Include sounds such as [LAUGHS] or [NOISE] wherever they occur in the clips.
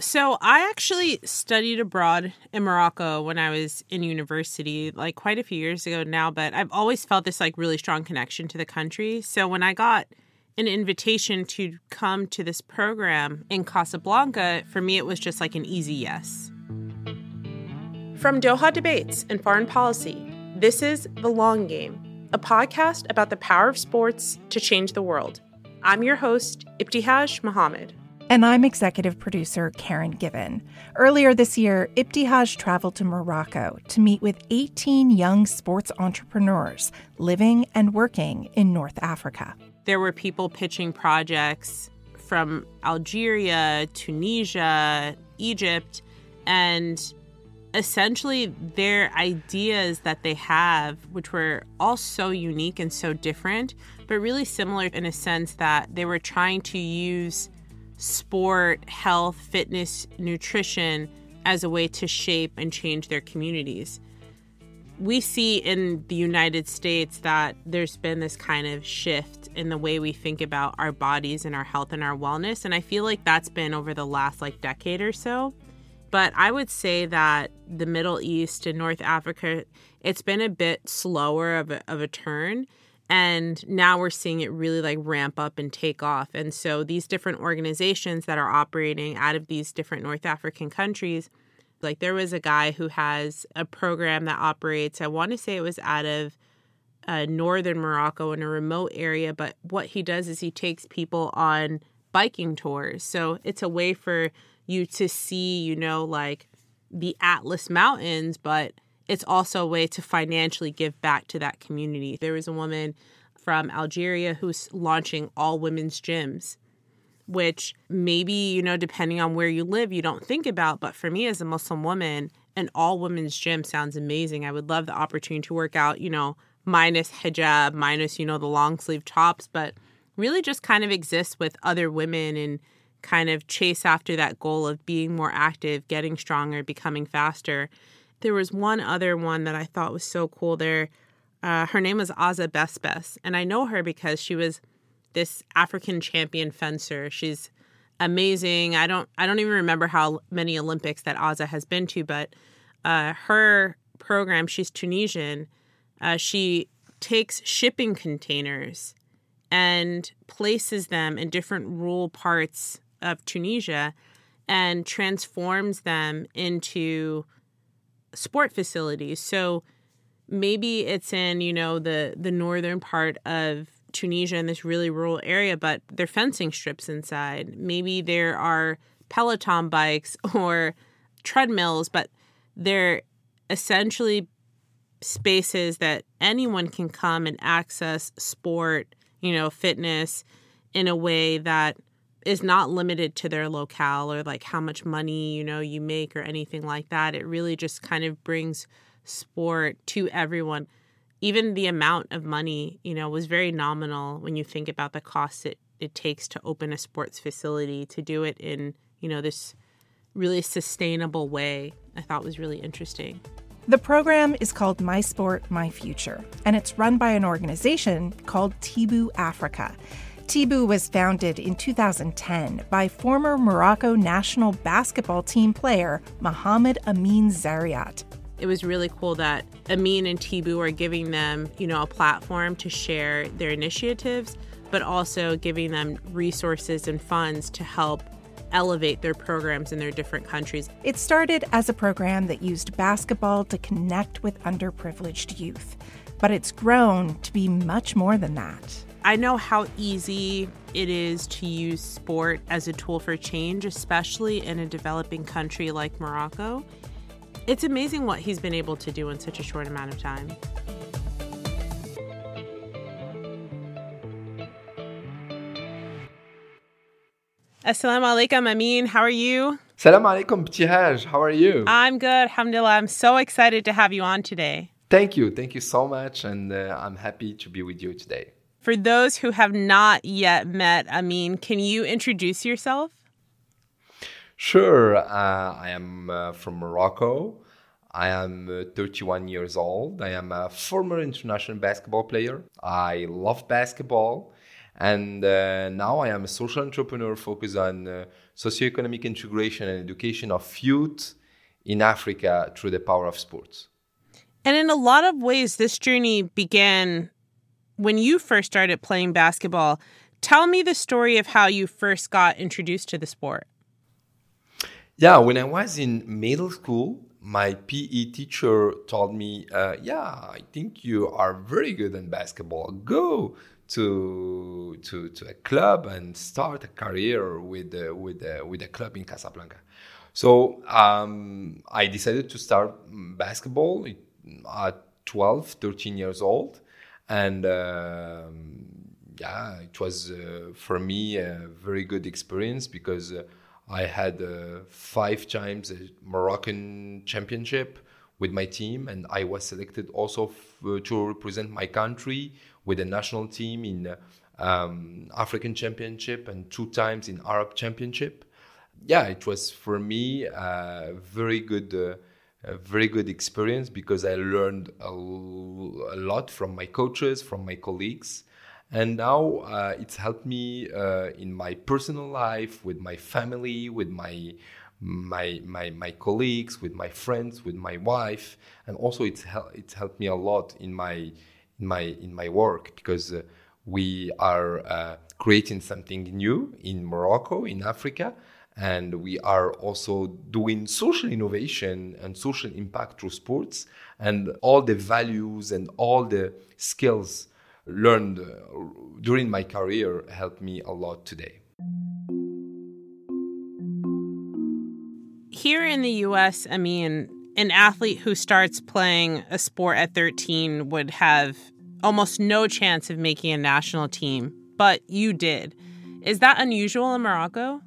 So, I actually studied abroad in Morocco when I was in university, like quite a few years ago now, but I've always felt this like really strong connection to the country. So, when I got an invitation to come to this program in Casablanca, for me, it was just like an easy yes. From Doha Debates and Foreign Policy, this is The Long Game, a podcast about the power of sports to change the world. I'm your host, Ibtihaj Muhammad. And I'm executive producer Karen Given. Earlier this year, Ibtihaj traveled to Morocco to meet with 18 young sports entrepreneurs living and working in North Africa. There were people pitching projects from Algeria, Tunisia, Egypt, and essentially their ideas that they have, which were all so unique and so different, but really similar in a sense that they were trying to use sport, health, fitness, nutrition as a way to shape and change their communities. We see in the United States that there's been this kind of shift in the way we think about our bodies and our health and our wellness. And I feel like that's been over the last like decade or so. But I would say that the Middle East and North Africa, it's been a bit slower of a, of a turn and now we're seeing it really like ramp up and take off. And so these different organizations that are operating out of these different north african countries like there was a guy who has a program that operates i want to say it was out of uh, northern morocco in a remote area but what he does is he takes people on biking tours. So it's a way for you to see you know like the atlas mountains but it's also a way to financially give back to that community. There was a woman from Algeria who's launching all women's gyms, which maybe, you know, depending on where you live, you don't think about. But for me as a Muslim woman, an all women's gym sounds amazing. I would love the opportunity to work out, you know, minus hijab, minus, you know, the long sleeve tops, but really just kind of exist with other women and kind of chase after that goal of being more active, getting stronger, becoming faster. There was one other one that I thought was so cool there. Uh, her name was Azza Besbes, and I know her because she was this African champion fencer. She's amazing. I don't I don't even remember how many Olympics that Azza has been to, but uh, her program, she's Tunisian. Uh, she takes shipping containers and places them in different rural parts of Tunisia and transforms them into sport facilities. So maybe it's in, you know, the the northern part of Tunisia in this really rural area, but they're fencing strips inside. Maybe there are Peloton bikes [LAUGHS] or treadmills, but they're essentially spaces that anyone can come and access sport, you know, fitness in a way that is not limited to their locale or like how much money you know you make or anything like that. It really just kind of brings sport to everyone. Even the amount of money you know was very nominal when you think about the cost it, it takes to open a sports facility to do it in you know this really sustainable way. I thought was really interesting. The program is called My Sport, My Future, and it's run by an organization called TIBU Africa. TIBU was founded in 2010 by former Morocco national basketball team player Mohamed Amine Zariat. It was really cool that Amine and TIBU are giving them, you know, a platform to share their initiatives, but also giving them resources and funds to help elevate their programs in their different countries. It started as a program that used basketball to connect with underprivileged youth, but it's grown to be much more than that. I know how easy it is to use sport as a tool for change, especially in a developing country like Morocco. It's amazing what he's been able to do in such a short amount of time. Assalamu alaikum, Amine. How are you? Salam alaikum, Ibtihaj. How are you? I'm good, alhamdulillah. I'm so excited to have you on today. Thank you. Thank you so much. And uh, I'm happy to be with you today. For those who have not yet met Amine, can you introduce yourself? Sure. Uh, I am uh, from Morocco. I am uh, 31 years old. I am a former international basketball player. I love basketball. And uh, now I am a social entrepreneur focused on uh, socioeconomic integration and education of youth in Africa through the power of sports. And in a lot of ways, this journey began when you first started playing basketball. Tell me the story of how you first got introduced to the sport. Yeah, when I was in middle school, my PE teacher told me, uh, "Yeah, I think you are very good in basketball. Go to to to a club and start a career with uh, with uh, with a club in Casablanca." So um, I decided to start basketball at 12, 13 years old, and um, yeah, it was uh, for me a very good experience because uh, I had uh, five times a Moroccan championship with my team, and I was selected also f- uh, to represent my country with the national team in uh, um, African Championship and two times in Arab Championship. Yeah, it was for me a very good, uh, a very good experience because I learned a, a lot from my coaches, from my colleagues, and now uh, it's helped me uh, in my personal life with my family with my my my my colleagues with my friends with my wife. And also it's hel- it's helped me a lot in my in my in my work because uh, we are uh, creating something new in Morocco in Africa and we are also doing social innovation and social impact through sports and all the values and all the skills learned uh, during my career helped me a lot today. Here in the US, I mean, an athlete who starts playing a sport at 13 would have almost no chance of making a national team, but you did. Is that unusual in Morocco?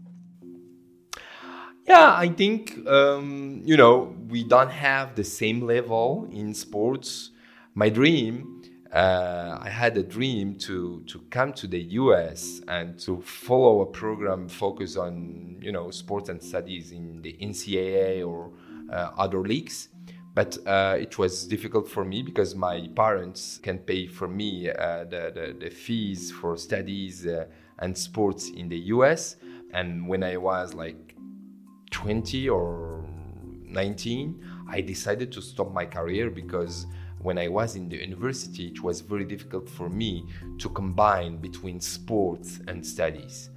Yeah, I think, um, you know, we don't have the same level in sports. My dream uh, I had a dream to to come to the U.S. and to follow a program focused on you know sports and studies in the NCAA or uh, other leagues. But uh, it was difficult for me because my parents can pay for me uh, the, the, the, fees for studies uh, and sports in the US. And when I was like 20 or 19, I decided to stop my career because when I was in the university, it was very difficult for me to combine between sports and studies.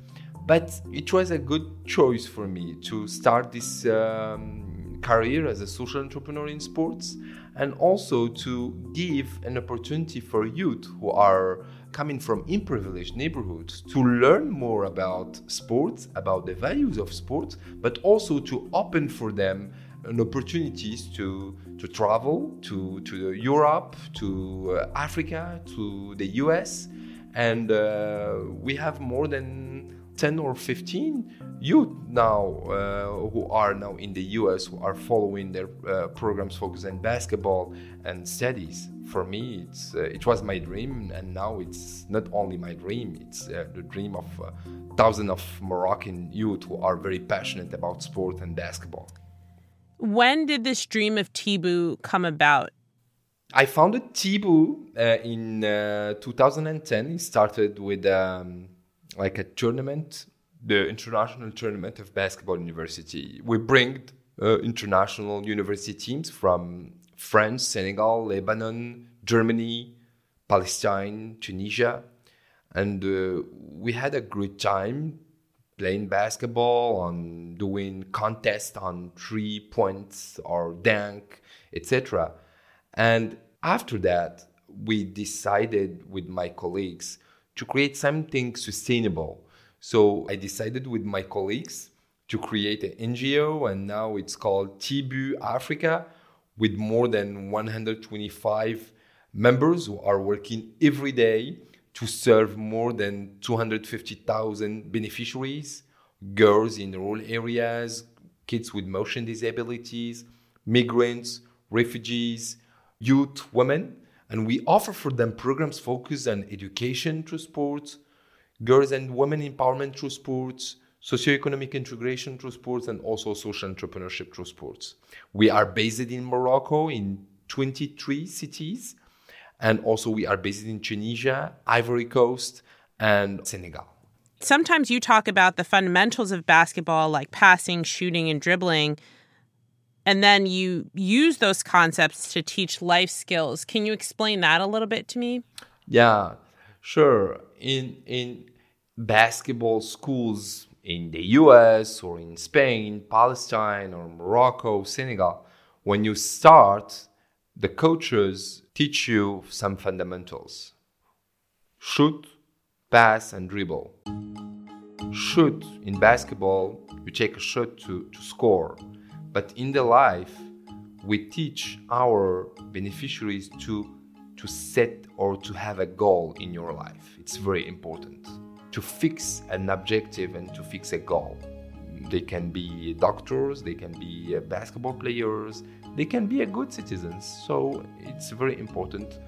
But it was a good choice for me to start this um, career as a social entrepreneur in sports and also to give an opportunity for youth who are coming from imprivileged neighborhoods to learn more about sports, about the values of sports, but also to open for them an opportunities to to travel to to Europe, to uh, Africa, to the US, and uh, we have more than 10 or 15 youth now uh, who are now in the US who are following their uh, programs focused on basketball and studies. For me, it's uh, it was my dream, and now it's not only my dream; it's uh, the dream of uh, thousands of Moroccan youth who are very passionate about sport and basketball. When did this dream of Tibu come about? I founded Tibu uh, in uh, 2010. It started with um, like a tournament, the International Tournament of Basketball University. We bring uh, international university teams from France, Senegal, Lebanon, Germany, Palestine, Tunisia. And uh, we had a great time playing basketball, on doing contests on three points or dunk, etc. And after that, we decided with my colleagues to create something sustainable. So I decided with my colleagues to create an NGO, and now it's called Tibu Africa, with more than 125 members who are working every day to serve more than 250,000 beneficiaries, girls in rural areas, kids with motion disabilities, migrants, refugees, youth, women. And we offer for them programs focused on education through sports, girls and women empowerment through sports, socioeconomic integration through sports, and also social entrepreneurship through sports. We are based in Morocco in 23 cities and also we are based in Tunisia, Ivory Coast, and Senegal. sometimes you talk about the fundamentals of basketball, like passing, shooting, and dribbling. And then you use those concepts to teach life skills. Can you explain that a little bit to me? Yeah, sure. In in basketball schools in the US or in Spain, Palestine or Morocco, Senegal, when you start, the coaches teach you some fundamentals. Shoot, pass and dribble. Shoot in basketball, you take a shot to, to score. But in the life, we teach our beneficiaries to to set or to have a goal in your life. It's very important to fix an objective and to fix a goal. They can be doctors, they can be basketball players, they can be a good citizens. So it's very important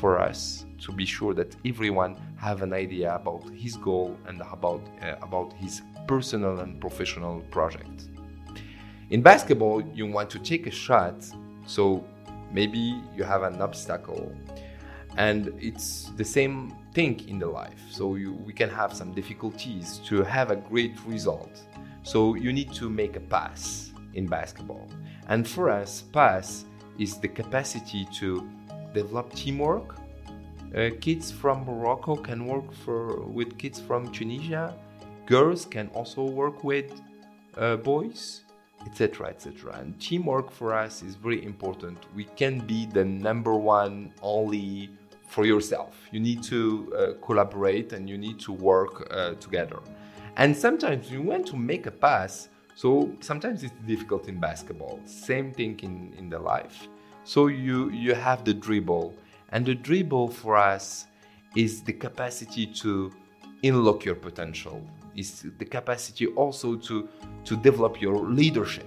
for us to be sure that everyone have an idea about his goal and about uh, about his personal and professional project. In basketball, you want to take a shot, so maybe you have an obstacle. And it's the same thing in the life. So you, we can have some difficulties to have a great result. So you need to make a pass in basketball. And for us pass is the capacity to develop teamwork. Uh, kids from morocco can work for with kids from tunisia. Girls can also work with uh, boys etc etc and teamwork for us is very important. We can be the number one only for yourself. You need to uh, collaborate and you need to work uh, together. And sometimes you want to make a pass so sometimes it's difficult in basketball. Same thing in, in the life. So you you have the dribble. And the dribble for us is the capacity to unlock your potential is the capacity also to to develop your leadership.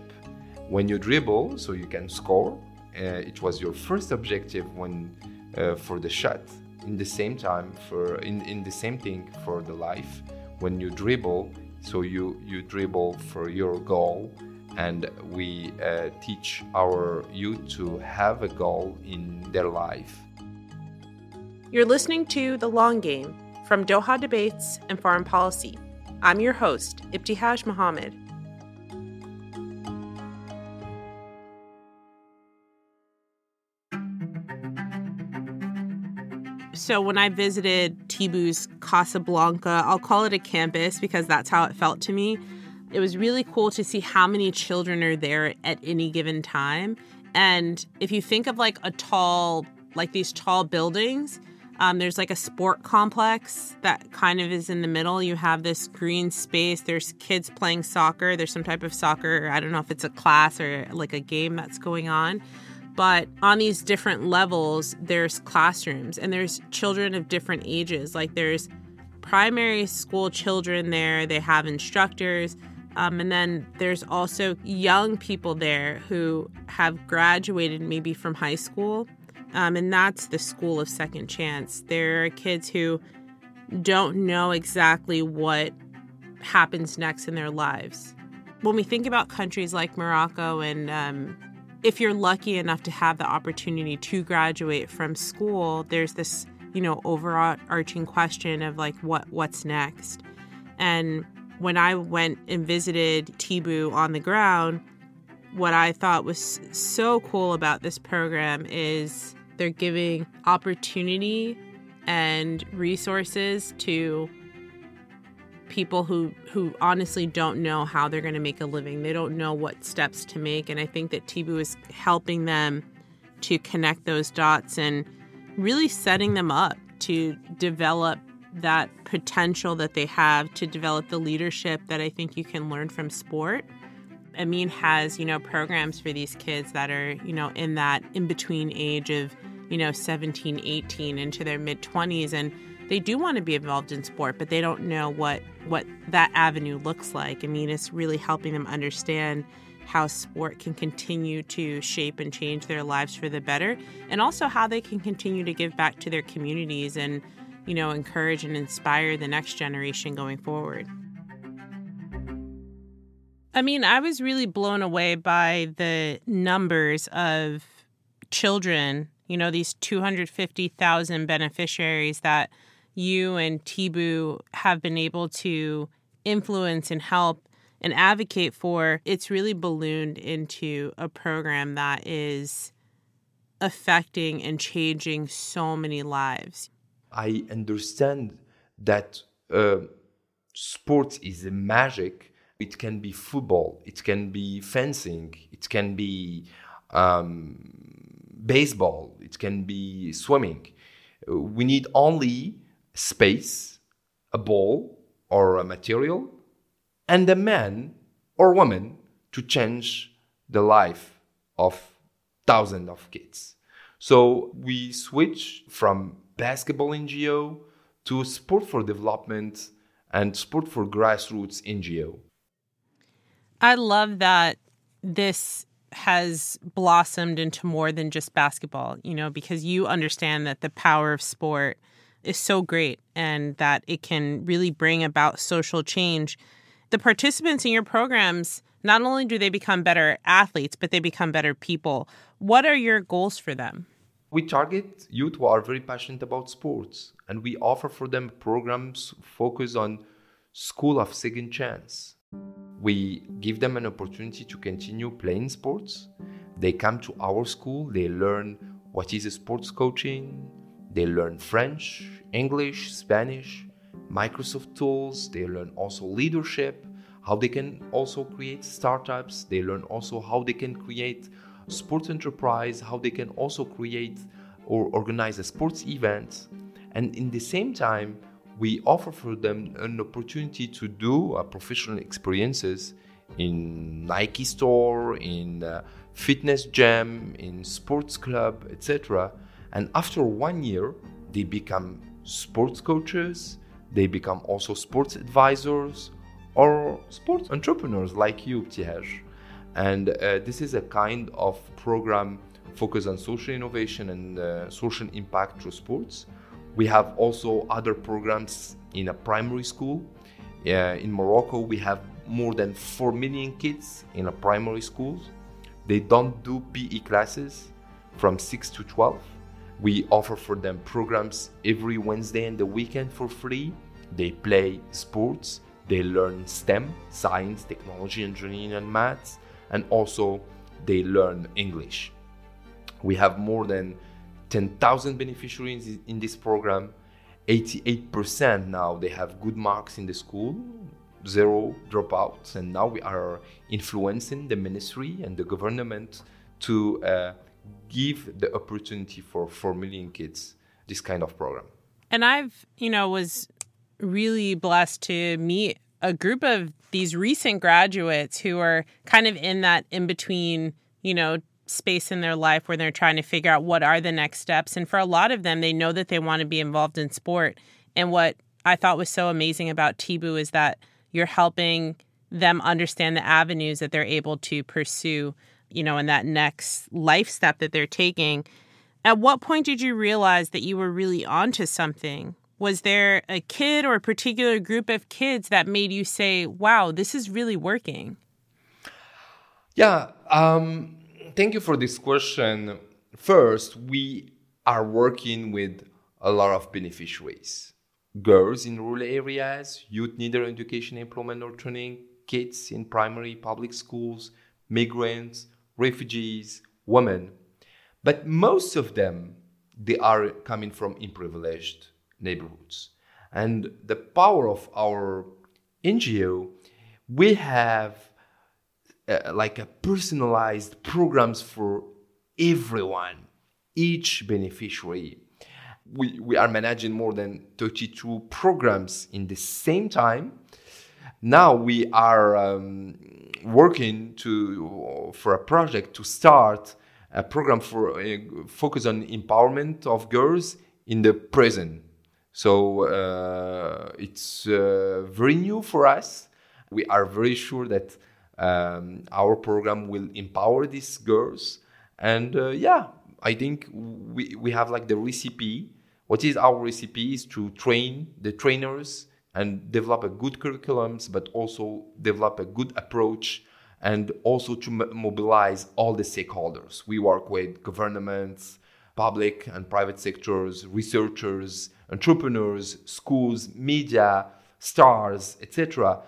When you dribble so you can score uh, it was your first objective when uh, for the shot. In the same time for in, in the same thing for the life when you dribble so you you dribble for your goal. And we uh, teach our youth to have a goal in their life. You're listening to the long game from doha debates and foreign policy i'm your host ibtihaj muhammad So when I visited TIBU's Casablanca, I'll call it a campus because that's how it felt to me. It was really cool to see how many children are there at any given time. And if you think of like a tall, like these tall buildings, um, there's like a sport complex that kind of is in the middle. You have this green space. There's kids playing soccer. There's some type of soccer. I don't know if it's a class or like a game that's going on. But on these different levels, there's classrooms and there's children of different ages. Like there's primary school children there, they have instructors. Um, and then there's also young people there who have graduated maybe from high school. Um, and that's the school of second chance. There are kids who don't know exactly what happens next in their lives. When we think about countries like Morocco and um, if you're lucky enough to have the opportunity to graduate from school, there's this, you know, overarching question of like what what's next. And when I went and visited Tibu on the ground, what I thought was so cool about this program is they're giving opportunity and resources to people who who honestly don't know how they're going to make a living. They don't know what steps to make, and I think that Tibu is helping them to connect those dots and really setting them up to develop that potential that they have to develop the leadership that I think you can learn from sport. Amine has, you know, programs for these kids that are, you know, in that in between age of, you know, 17, 18 into their mid 20s and they do want to be involved in sport, but they don't know what what that avenue looks like. I mean, it's really helping them understand how sport can continue to shape and change their lives for the better, and also how they can continue to give back to their communities and, you know, encourage and inspire the next generation going forward. I mean, I was really blown away by the numbers of children, you know, these 250,000 beneficiaries that you and TIBU have been able to influence and help and advocate for, it's really ballooned into a program that is affecting and changing so many lives. I understand that uh, sports is a magic. It can be football, it can be fencing, it can be um, baseball, it can be swimming. We need only space, a ball, or a material, and a man or woman to change the life of thousands of kids. So we switch from basketball NGO to sport for development and sport for grassroots NGO. I love that this has blossomed into more than just basketball, you know, because you understand that the power of sport is so great and that it can really bring about social change. The participants in your programs, not only do they become better athletes, but they become better people. What are your goals for them? We target youth who are very passionate about sports, and we offer for them programs focused on school of second chance. We give them an opportunity to continue playing sports. They come to our school, they learn what is sports coaching, they learn French, English, Spanish, Microsoft tools, they learn also leadership, how they can also create startups, they learn also how they can create sports enterprise, how they can also create or organize a sports event. And in the same time, we offer for them an opportunity to do uh, professional experiences in Nike store, in uh, fitness gym, in sports club, etc. And after one year, they become sports coaches, they become also sports advisors or sports entrepreneurs like you, Tiej. And uh, this is a kind of program focused on social innovation and uh, social impact through sports. We have also other programs in a primary school. Uh, in Morocco, we have more than 4 million kids in a primary schools. They don't do PE classes from 6 to 12. We offer for them programs every Wednesday and the weekend for free. They play sports, they learn STEM, science, technology, engineering, and maths, and also they learn English. We have more than 10,000 beneficiaries in this program. 88% now they have good marks in the school, zero dropouts, and now we are influencing the ministry and the government to uh, give the opportunity for 4 million kids this kind of program. And I've, you know, was really blessed to meet a group of these recent graduates who are kind of in that in between, you know, space in their life where they're trying to figure out what are the next steps. And for a lot of them, they know that they want to be involved in sport. And what I thought was so amazing about TIBU is that you're helping them understand the avenues that they're able to pursue, you know, in that next life step that they're taking. At what point did you realize that you were really onto something? Was there a kid or a particular group of kids that made you say, wow, this is really working? Yeah, um, thank you for this question. First, we are working with a lot of beneficiaries girls in rural areas, youth neither education, employment, or training, kids in primary public schools, migrants, refugees, women. But most of them, they are coming from imprivileged neighborhoods. And the power of our NGO, we have uh, like a personalized programs for everyone, each beneficiary. We, we are managing more than 32 programs in the same time. Now we are um, working to for a project to start a program for uh, focus on empowerment of girls in the prison so uh, it's uh, very new for us. We are very sure that um, our program will empower these girls. And uh, yeah, I think we, we have like the recipe. What is our recipe is to train the trainers and develop a good curriculums, but also develop a good approach and also to mobilize all the stakeholders. We work with governments, public and private sectors, researchers, entrepreneurs, schools, media, stars, etc.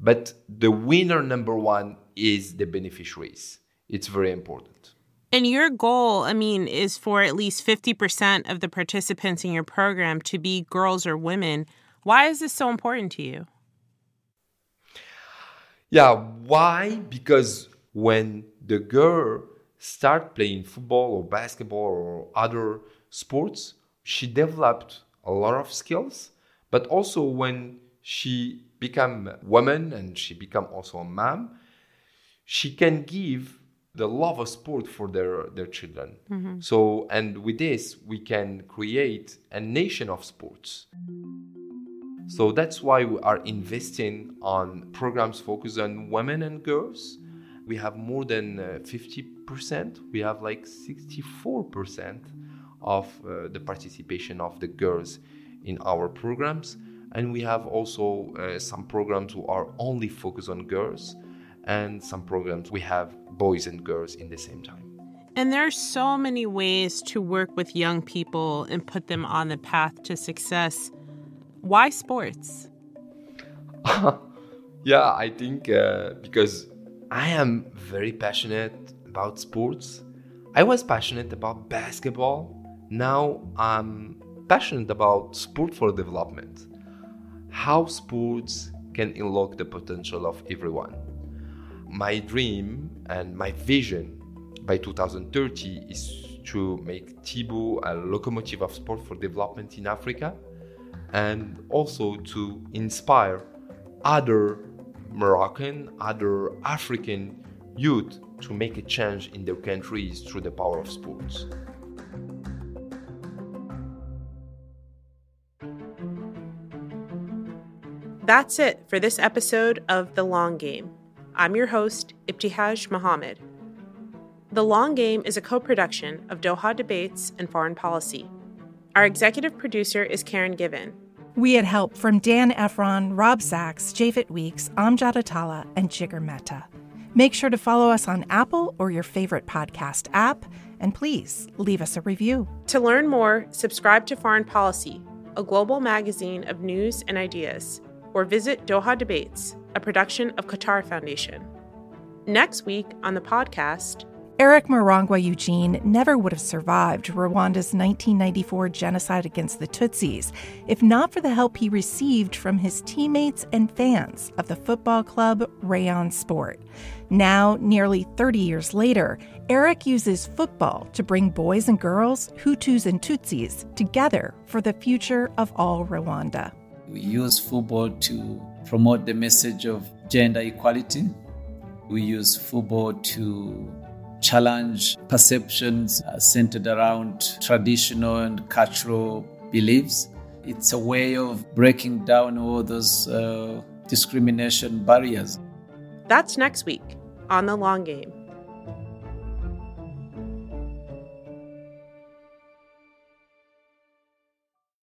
But the winner number one is the beneficiaries. It's very important. And your goal, I mean, is for at least 50% of the participants in your program to be girls or women. Why is this so important to you? Yeah, why? Because when the girl start playing football or basketball or other sports, she developed a lot of skills. But also when she become a woman and she become also a mom, she can give the love of sport for their, their children. Mm-hmm. So, and with this, we can create a nation of sports. So that's why we are investing on programs focused on women and girls. We have more than uh, 50%. We have like 64% of uh, the participation of the girls in our programs. And we have also uh, some programs who are only focused on girls, and some programs we have boys and girls in the same time. And there are so many ways to work with young people and put them on the path to success. Why sports? [LAUGHS] yeah, I think uh, because I am very passionate about sports. I was passionate about basketball. Now I'm passionate about sport for development. How sports can unlock the potential of everyone. My dream and my vision by 2030 is to make TIBU a locomotive of sport for development in Africa and also to inspire other Moroccan, other African youth to make a change in their countries through the power of sports. That's it for this episode of The Long Game. I'm your host, Ibtihaj Muhammad. The Long Game is a co production of Doha Debates and Foreign Policy. Our executive producer is Karen Given. We had help from Dan Ephron, Rob Sachs, Japhet Weeks, Amjad Atala, and Jigar Mehta. Make sure to follow us on Apple or your favorite podcast app, and please leave us a review. To learn more, subscribe to Foreign Policy, a global magazine of news and ideas, or visit Doha Debates, a production of Qatar Foundation. Next week on the podcast, Eric Murangwa Eugene never would have survived Rwanda's 1994 genocide against the Tutsis if not for the help he received from his teammates and fans of the football club Rayon Sport. Now, nearly 30 years later, Eric uses football to bring boys and girls, Hutus and Tutsis, together for the future of all Rwanda. We use football to promote the message of gender equality. We use football to challenge perceptions centered around traditional and cultural beliefs. It's a way of breaking down all those uh, discrimination barriers. That's next week on The Long Game.